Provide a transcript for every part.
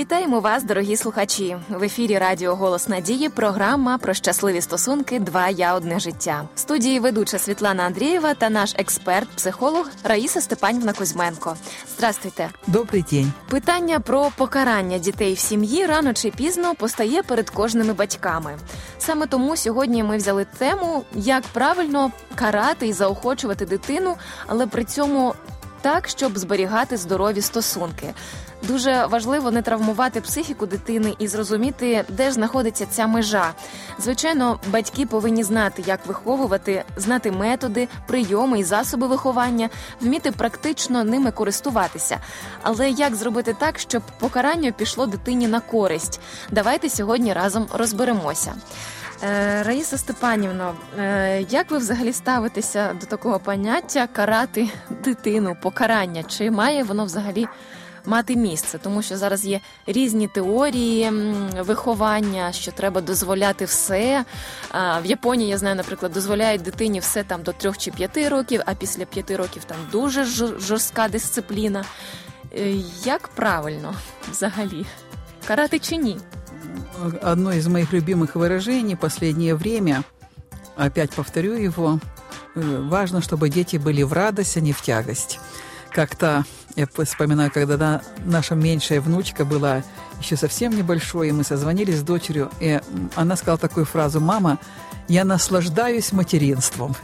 Вітаємо вас, дорогі слухачі. В ефірі Радіо Голос Надії. Програма про щасливі стосунки Два я одне життя. В студії ведуча Світлана Андрієва та наш експерт, психолог Раїса Степанівна Кузьменко. Здрастуйте. Добрий день. Питання про покарання дітей в сім'ї рано чи пізно постає перед кожними батьками. Саме тому сьогодні ми взяли тему, як правильно карати і заохочувати дитину, але при цьому так, щоб зберігати здорові стосунки. Дуже важливо не травмувати психіку дитини і зрозуміти, де ж знаходиться ця межа. Звичайно, батьки повинні знати, як виховувати, знати методи, прийоми і засоби виховання, вміти практично ними користуватися. Але як зробити так, щоб покарання пішло дитині на користь? Давайте сьогодні разом розберемося. Е, Раїса Степанівна, е, як ви взагалі ставитеся до такого поняття карати дитину, покарання? Чи має воно взагалі мати місце? Тому що зараз є різні теорії виховання, що треба дозволяти все. В Японії я знаю, наприклад, дозволяють дитині все там до трьох чи п'яти років, а після п'яти років там дуже жорстка дисципліна. Е, як правильно взагалі карати чи ні? Одно из моих любимых выражений последнее время, опять повторю его, э, важно, чтобы дети были в радость, а не в тягость. Как-то, я вспоминаю, когда наша меньшая внучка была еще совсем небольшой, и мы созвонились с дочерью, и она сказала такую фразу «Мама, я наслаждаюсь материнством».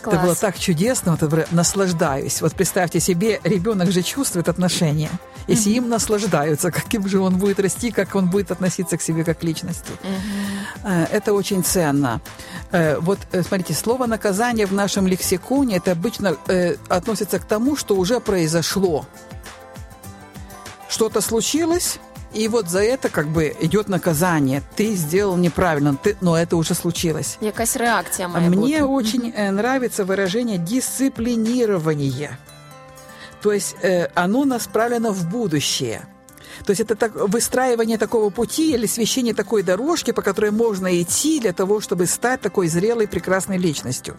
Класс. Это было так чудесно, вот, наслаждаюсь. Вот представьте себе, ребенок же чувствует отношения. Если mm-hmm. им наслаждаются, каким же он будет расти, как он будет относиться к себе как к личности. Mm-hmm. Это очень ценно. Э, вот, э, смотрите, слово «наказание» в нашем лексиконе, это обычно относится к тому, что уже произошло. Что-то случилось, и вот за это как бы идет наказание. Ты сделал неправильно, ты, но это уже случилось. Якась реакция моя Мне будет. очень нравится выражение дисциплинирование. То есть э, оно направлено в будущее. То есть это так, выстраивание такого пути или освещение такой дорожки, по которой можно идти для того, чтобы стать такой зрелой, прекрасной личностью.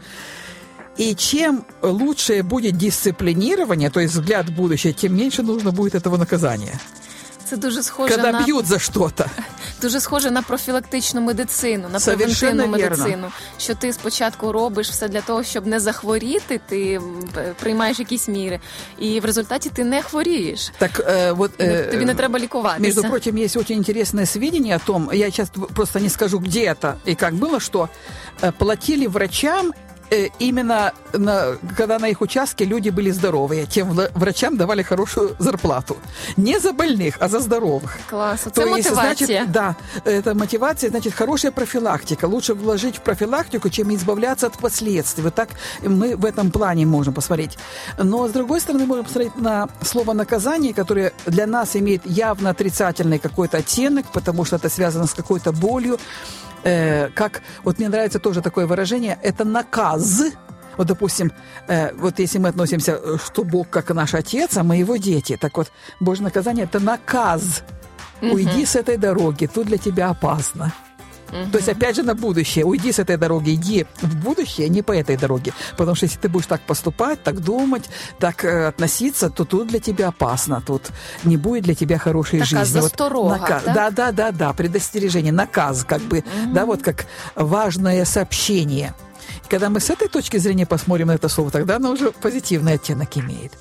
И чем лучше будет дисциплинирование, то есть взгляд в будущее, тем меньше нужно будет этого наказания. Це дуже схоже Когда на б'ють за что-то. Дуже схоже на профілактичну медицину, на превентивну медицину. Що ти спочатку робиш все для того, щоб не захворіти, ти приймаєш якісь міри, і в результаті ти не хворієш. Так э, вот э, тобі не треба лікуватися. Между прочим, есть очень интересное сведение о том, я сейчас просто не скажу, где это и как было, что э, платили врачам Э, именно на, когда на их участке люди были здоровые, тем врачам давали хорошую зарплату. Не за больных, а за здоровых. Класс, это мотивация. Значит, да, это мотивация, значит, хорошая профилактика. Лучше вложить в профилактику, чем избавляться от последствий. Вот так мы в этом плане можем посмотреть. Но, с другой стороны, можем посмотреть на слово «наказание», которое для нас имеет явно отрицательный какой-то оттенок, потому что это связано с какой-то болью, э, как, вот мне нравится тоже такое выражение, это наказ. Вот, допустим, э, вот если мы относимся, э, что Бог как наш Отец, а мы его дети, так вот, Божье наказание – это наказ. Уйди с этой дороги, тут для тебя опасно. Угу. То есть, опять же, на будущее. Уйди с этой дороги, иди в будущее, не по этой дороге. Потому что если ты будешь так поступать, так думать, так э, относиться, то тут для тебя опасно. Тут не будет для тебя хорошей Такая жизни. Засторога, вот, наказ, да? да, да, да, да, предостережение, наказ, как бы, угу. да, вот как важное сообщение. Когда мы с этой точки зрения посмотрим на это слово, тогда оно уже позитивный оттенок имеет.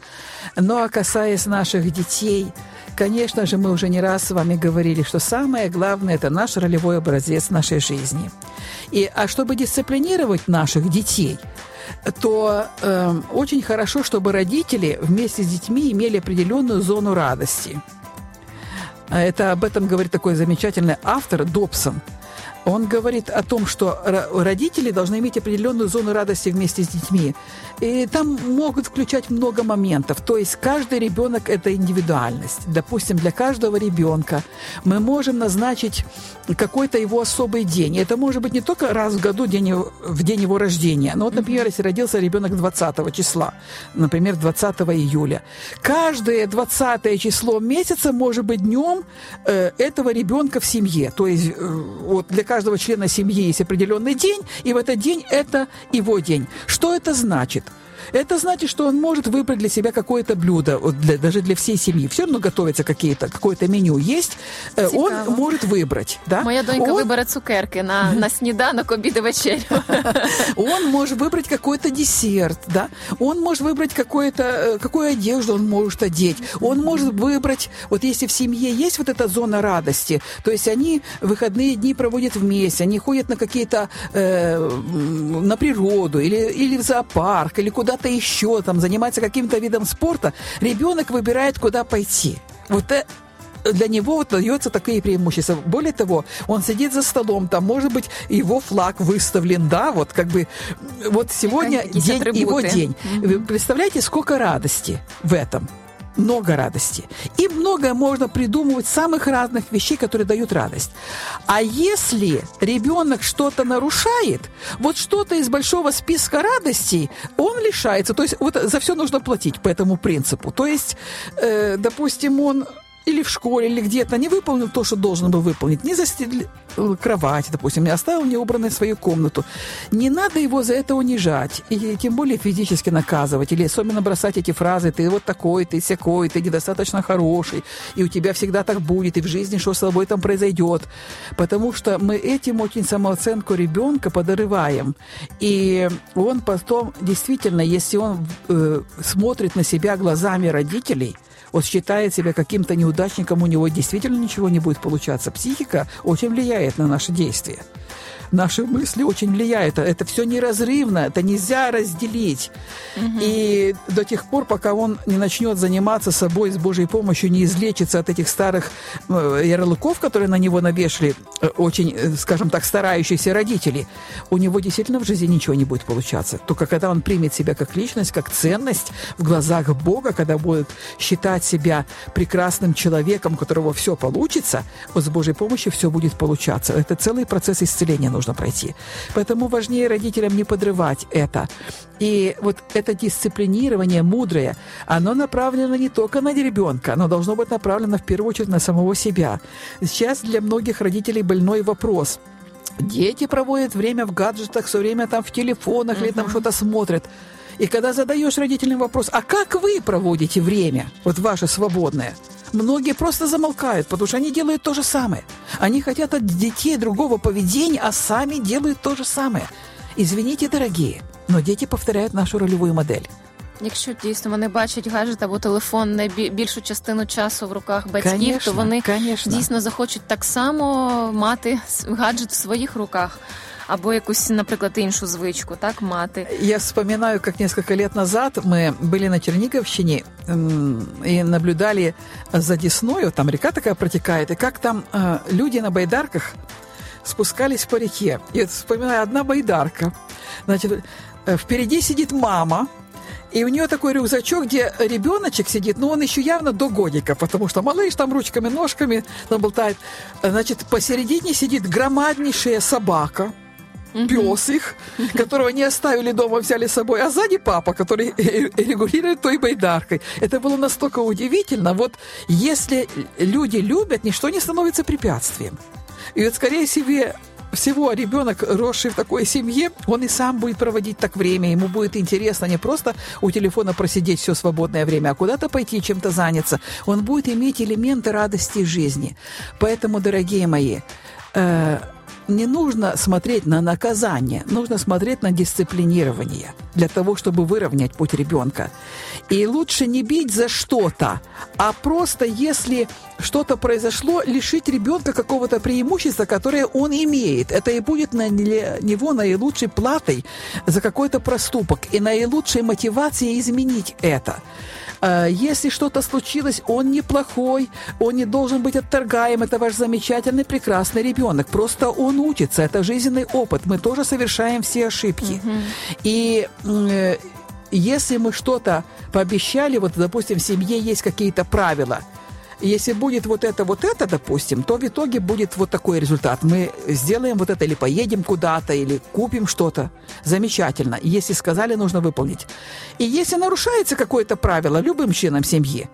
А касаясь наших детей, Конечно же, мы уже не раз с вами говорили, что самое главное – это наш ролевой образец нашей жизни. И, а чтобы дисциплинировать наших детей, то э, очень хорошо, чтобы родители вместе с детьми имели определенную зону радости. Это об этом говорит такой замечательный автор Добсон – он говорит о том, что родители должны иметь определенную зону радости вместе с детьми. И там могут включать много моментов. То есть каждый ребенок – это индивидуальность. Допустим, для каждого ребенка мы можем назначить какой-то его особый день. Это может быть не только раз в году, день его, в день его рождения. Но вот, например, если родился ребенок 20 числа, например, 20 июля. Каждое 20 число месяца может быть днем э, этого ребенка в семье. То есть э, вот для каждого члена семьи есть определенный день, и в этот день это его день. Что это значит? Это значит, что он может выбрать для себя какое-то блюдо, вот для, даже для всей семьи. Все равно готовится какие-то, какое-то меню есть. Э, Цікаво. Он может выбрать. Да? Моя донька он, вибере цукерки на, на сніданок, обід і вечерю. он может выбрать какой-то десерт, да? Он может выбрать какое-то, э, какую одежду он может одеть. Он может выбрать, вот если в семье есть вот эта зона радости, то есть они выходные дни проводят вместе, они ходят на какие-то, э, м, на природу или, или в зоопарк, или куда-то еще, там, заниматься каким-то видом спорта, ребенок выбирает, куда пойти. Вот э- для него вот дается такие преимущества. Более того, он сидит за столом, там, может быть, его флаг выставлен, да, вот как бы, вот сегодня день, его день. Вы представляете, сколько радости в этом? Много радости. И многое можно придумывать самых разных вещей, которые дают радость. А если ребенок что-то нарушает, вот что-то из большого списка радостей, он лишается. То есть вот за все нужно платить по этому принципу. То есть, э, допустим, он или в школе, или где-то не выполнил то, что должен был выполнить, не застелил кровать, допустим, не оставил неубранной свою комнату. Не надо его за это унижать, и тем более физически наказывать, или особенно бросать эти фразы «ты вот такой, ты всякой, ты недостаточно хороший, и у тебя всегда так будет, и в жизни что с тобой там произойдет». Потому что мы этим очень самооценку ребенка подрываем. И он потом, действительно, если он э, смотрит на себя глазами родителей – вот считает себя каким-то неудачником, у него действительно ничего не будет получаться. Психика очень влияет на наши действия. Наши мысли очень влияют. Это все неразрывно, это нельзя разделить. И до тех пор, пока он не начнет заниматься собой с Божьей помощью, не излечится от этих старых э, ярлыков, которые на него навешали э, очень, э, скажем так, старающиеся родители, у него действительно в жизни ничего не будет получаться. Только когда он примет себя как личность, как ценность в глазах Бога, когда будет считать себя прекрасным человеком, у которого все получится, вот с Божьей помощью все будет получаться. Это целый процесс исцеления нужно пройти. Поэтому важнее родителям не подрывать это. И вот это дисциплинирование мудрое, оно направлено не только на ребенка, оно должно быть направлено в первую очередь на самого себя. Сейчас для многих родителей больной вопрос. Дети проводят время в гаджетах, все время там в телефонах или там что-то смотрят. И когда задаешь родителям вопрос, а как вы проводите время, вот ваше свободное, многие просто замолкают, потому что они делают то же самое. Они хотят от детей другого поведения, а сами делают то же самое. Извините, дорогие, но дети повторяют нашу ролевую модель. Якщо дійсно вони бачать гаджет або телефон не бі- більшу частину часу в руках батьків, Конечно, то вони конечно. дійсно захочуть так само мати с- гаджет в своїх руках. Або якусь, наприклад, іншу звичку, так мати. Я вспоминаю, как несколько лет назад мы были на Черниговщине и наблюдали за Десною, там река такая протекает, и как там э, люди на байдарках спускались по реке. И вот вспоминаю, одна байдарка, значит, э, впереди сидит мама, и у нее такой рюкзачок, где ребеночек сидит, но он еще явно до годика, потому что малыш там ручками, ножками там болтает. Значит, посередине сидит громаднейшая собака, пес их, которого не оставили дома, взяли с собой, а сзади папа, который э, регулирует той байдаркой. Это было настолько удивительно. Вот если люди любят, ничто не становится препятствием. И вот, скорее всего, всего ребенок, росший в такой семье, он и сам будет проводить так время, ему будет интересно не просто у телефона просидеть все свободное время, а куда-то пойти, чем-то заняться. Он будет иметь элементы радости жизни. Поэтому, дорогие мои, э, не нужно смотреть на наказание, нужно смотреть на дисциплинирование для того, чтобы выровнять путь ребенка. И лучше не бить за что-то, а просто, если что-то произошло, лишить ребенка какого-то преимущества, которое он имеет. Это и будет на него наилучшей платой за какой-то проступок и наилучшей мотивацией изменить это. Э, Если что-то случилось, он неплохой, он не должен быть отторгаем. Это ваш замечательный, прекрасный ребенок. Просто он учится, это жизненный опыт. Мы тоже совершаем все ошибки. И м, э, если мы что-то пообещали, вот, допустим, в семье есть какие-то правила, если будет вот это, вот это, допустим, то в итоге будет вот такой результат. Мы сделаем вот это, или поедем куда-то, или купим что-то. Замечательно. Если сказали, нужно выполнить. И если нарушается какое-то правило любым членом семьи,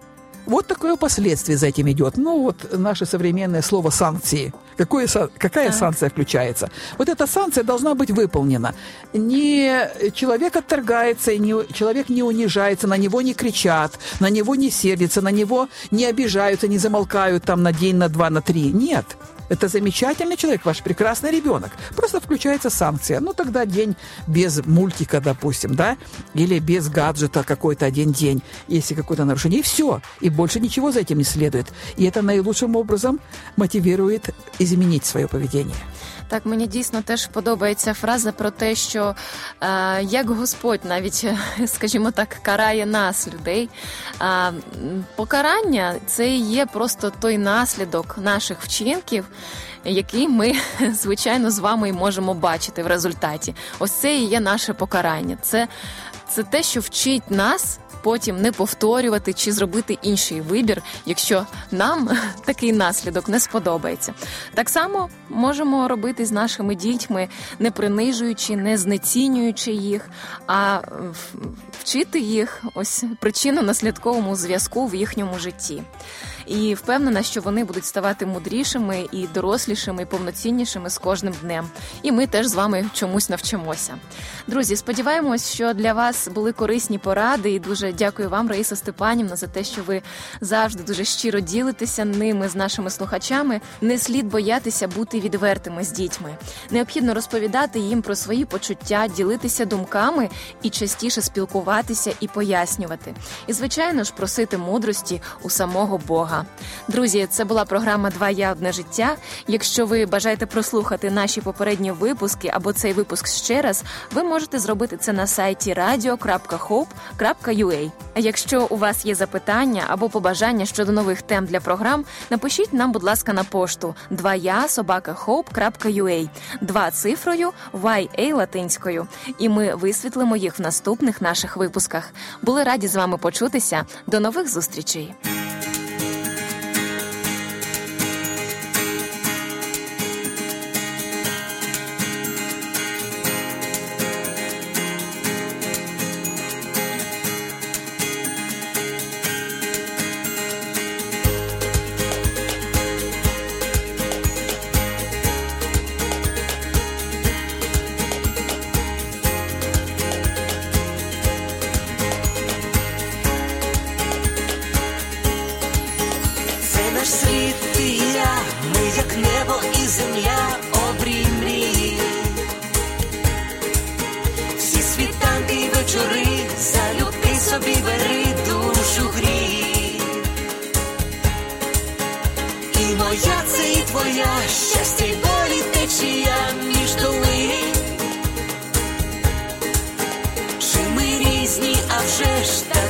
Вот такое последствие за этим идет. Ну, вот наше современное слово «санкции». Какое, какая так. санкция включается? Вот эта санкция должна быть выполнена. Не человек отторгается, не, человек не унижается, на него не кричат, на него не сердятся, на него не обижаются, не замолкают там на день, на два, на три. Нет. Это замечательный человек, ваш прекрасный ребенок. Просто включается санкция. Ну, тогда день без мультика, допустим, да, или без гаджета какой-то один день, если какое-то нарушение. И все. И больше ничего за этим не следует. И это наилучшим образом мотивирует изменить свое поведение. Так, мені дійсно теж подобається фраза про те, що е, як Господь навіть, скажімо так, карає нас, людей. Е, покарання це є просто той наслідок наших вчинків, який ми, звичайно, з вами і можемо бачити в результаті. Ось це і є наше покарання. Це, Це те, що вчить нас потім не повторювати чи зробити інший вибір, якщо нам такий наслідок не сподобається. Так само можемо робити з нашими дітьми, не принижуючи, не знецінюючи їх, а вчити їх ось причинно-наслідковому зв'язку в їхньому житті і впевнена, що вони будуть ставати мудрішими і дорослішими, і повноціннішими з кожним днем. І ми теж з вами чомусь навчимося. Друзі, сподіваємось, що для вас були корисні поради, і дуже дякую вам, Раїса Степанівна, за те, що ви завжди дуже щиро ділитеся ними з нашими слухачами. Не слід боятися бути відвертими з дітьми. Необхідно розповідати їм про свої почуття, ділитися думками і частіше спілкуватися і пояснювати. І звичайно ж просити мудрості у самого Бога. Друзі, це була програма Два я одне життя. Якщо ви бажаєте прослухати наші попередні випуски або цей випуск ще раз, ви можете зробити це на сайті radio.hope.ua. А якщо у вас є запитання або побажання щодо нових тем для програм, напишіть нам, будь ласка, на пошту 2я два цифрою YA латинською. І ми висвітлимо їх в наступних наших випусках. Були раді з вами почутися. До нових зустрічей. земля обрій мрії, всі світанки й вечори, залюбки собі бери душу грі, і моя це і твоя щастя й болі течія між доли, чи ми різні, а вже ж так.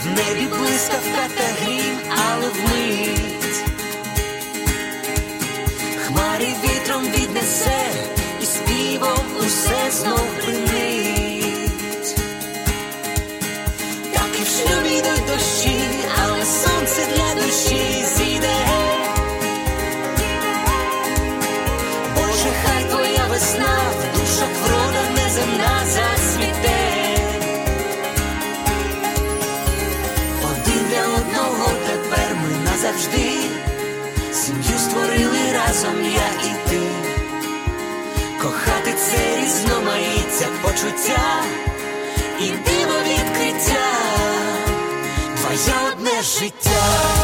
в небі блискавка та грім, але вмить. Хмари вітром віднесе і співом усе знов і диво відкриття, твоє одне життя, кохання.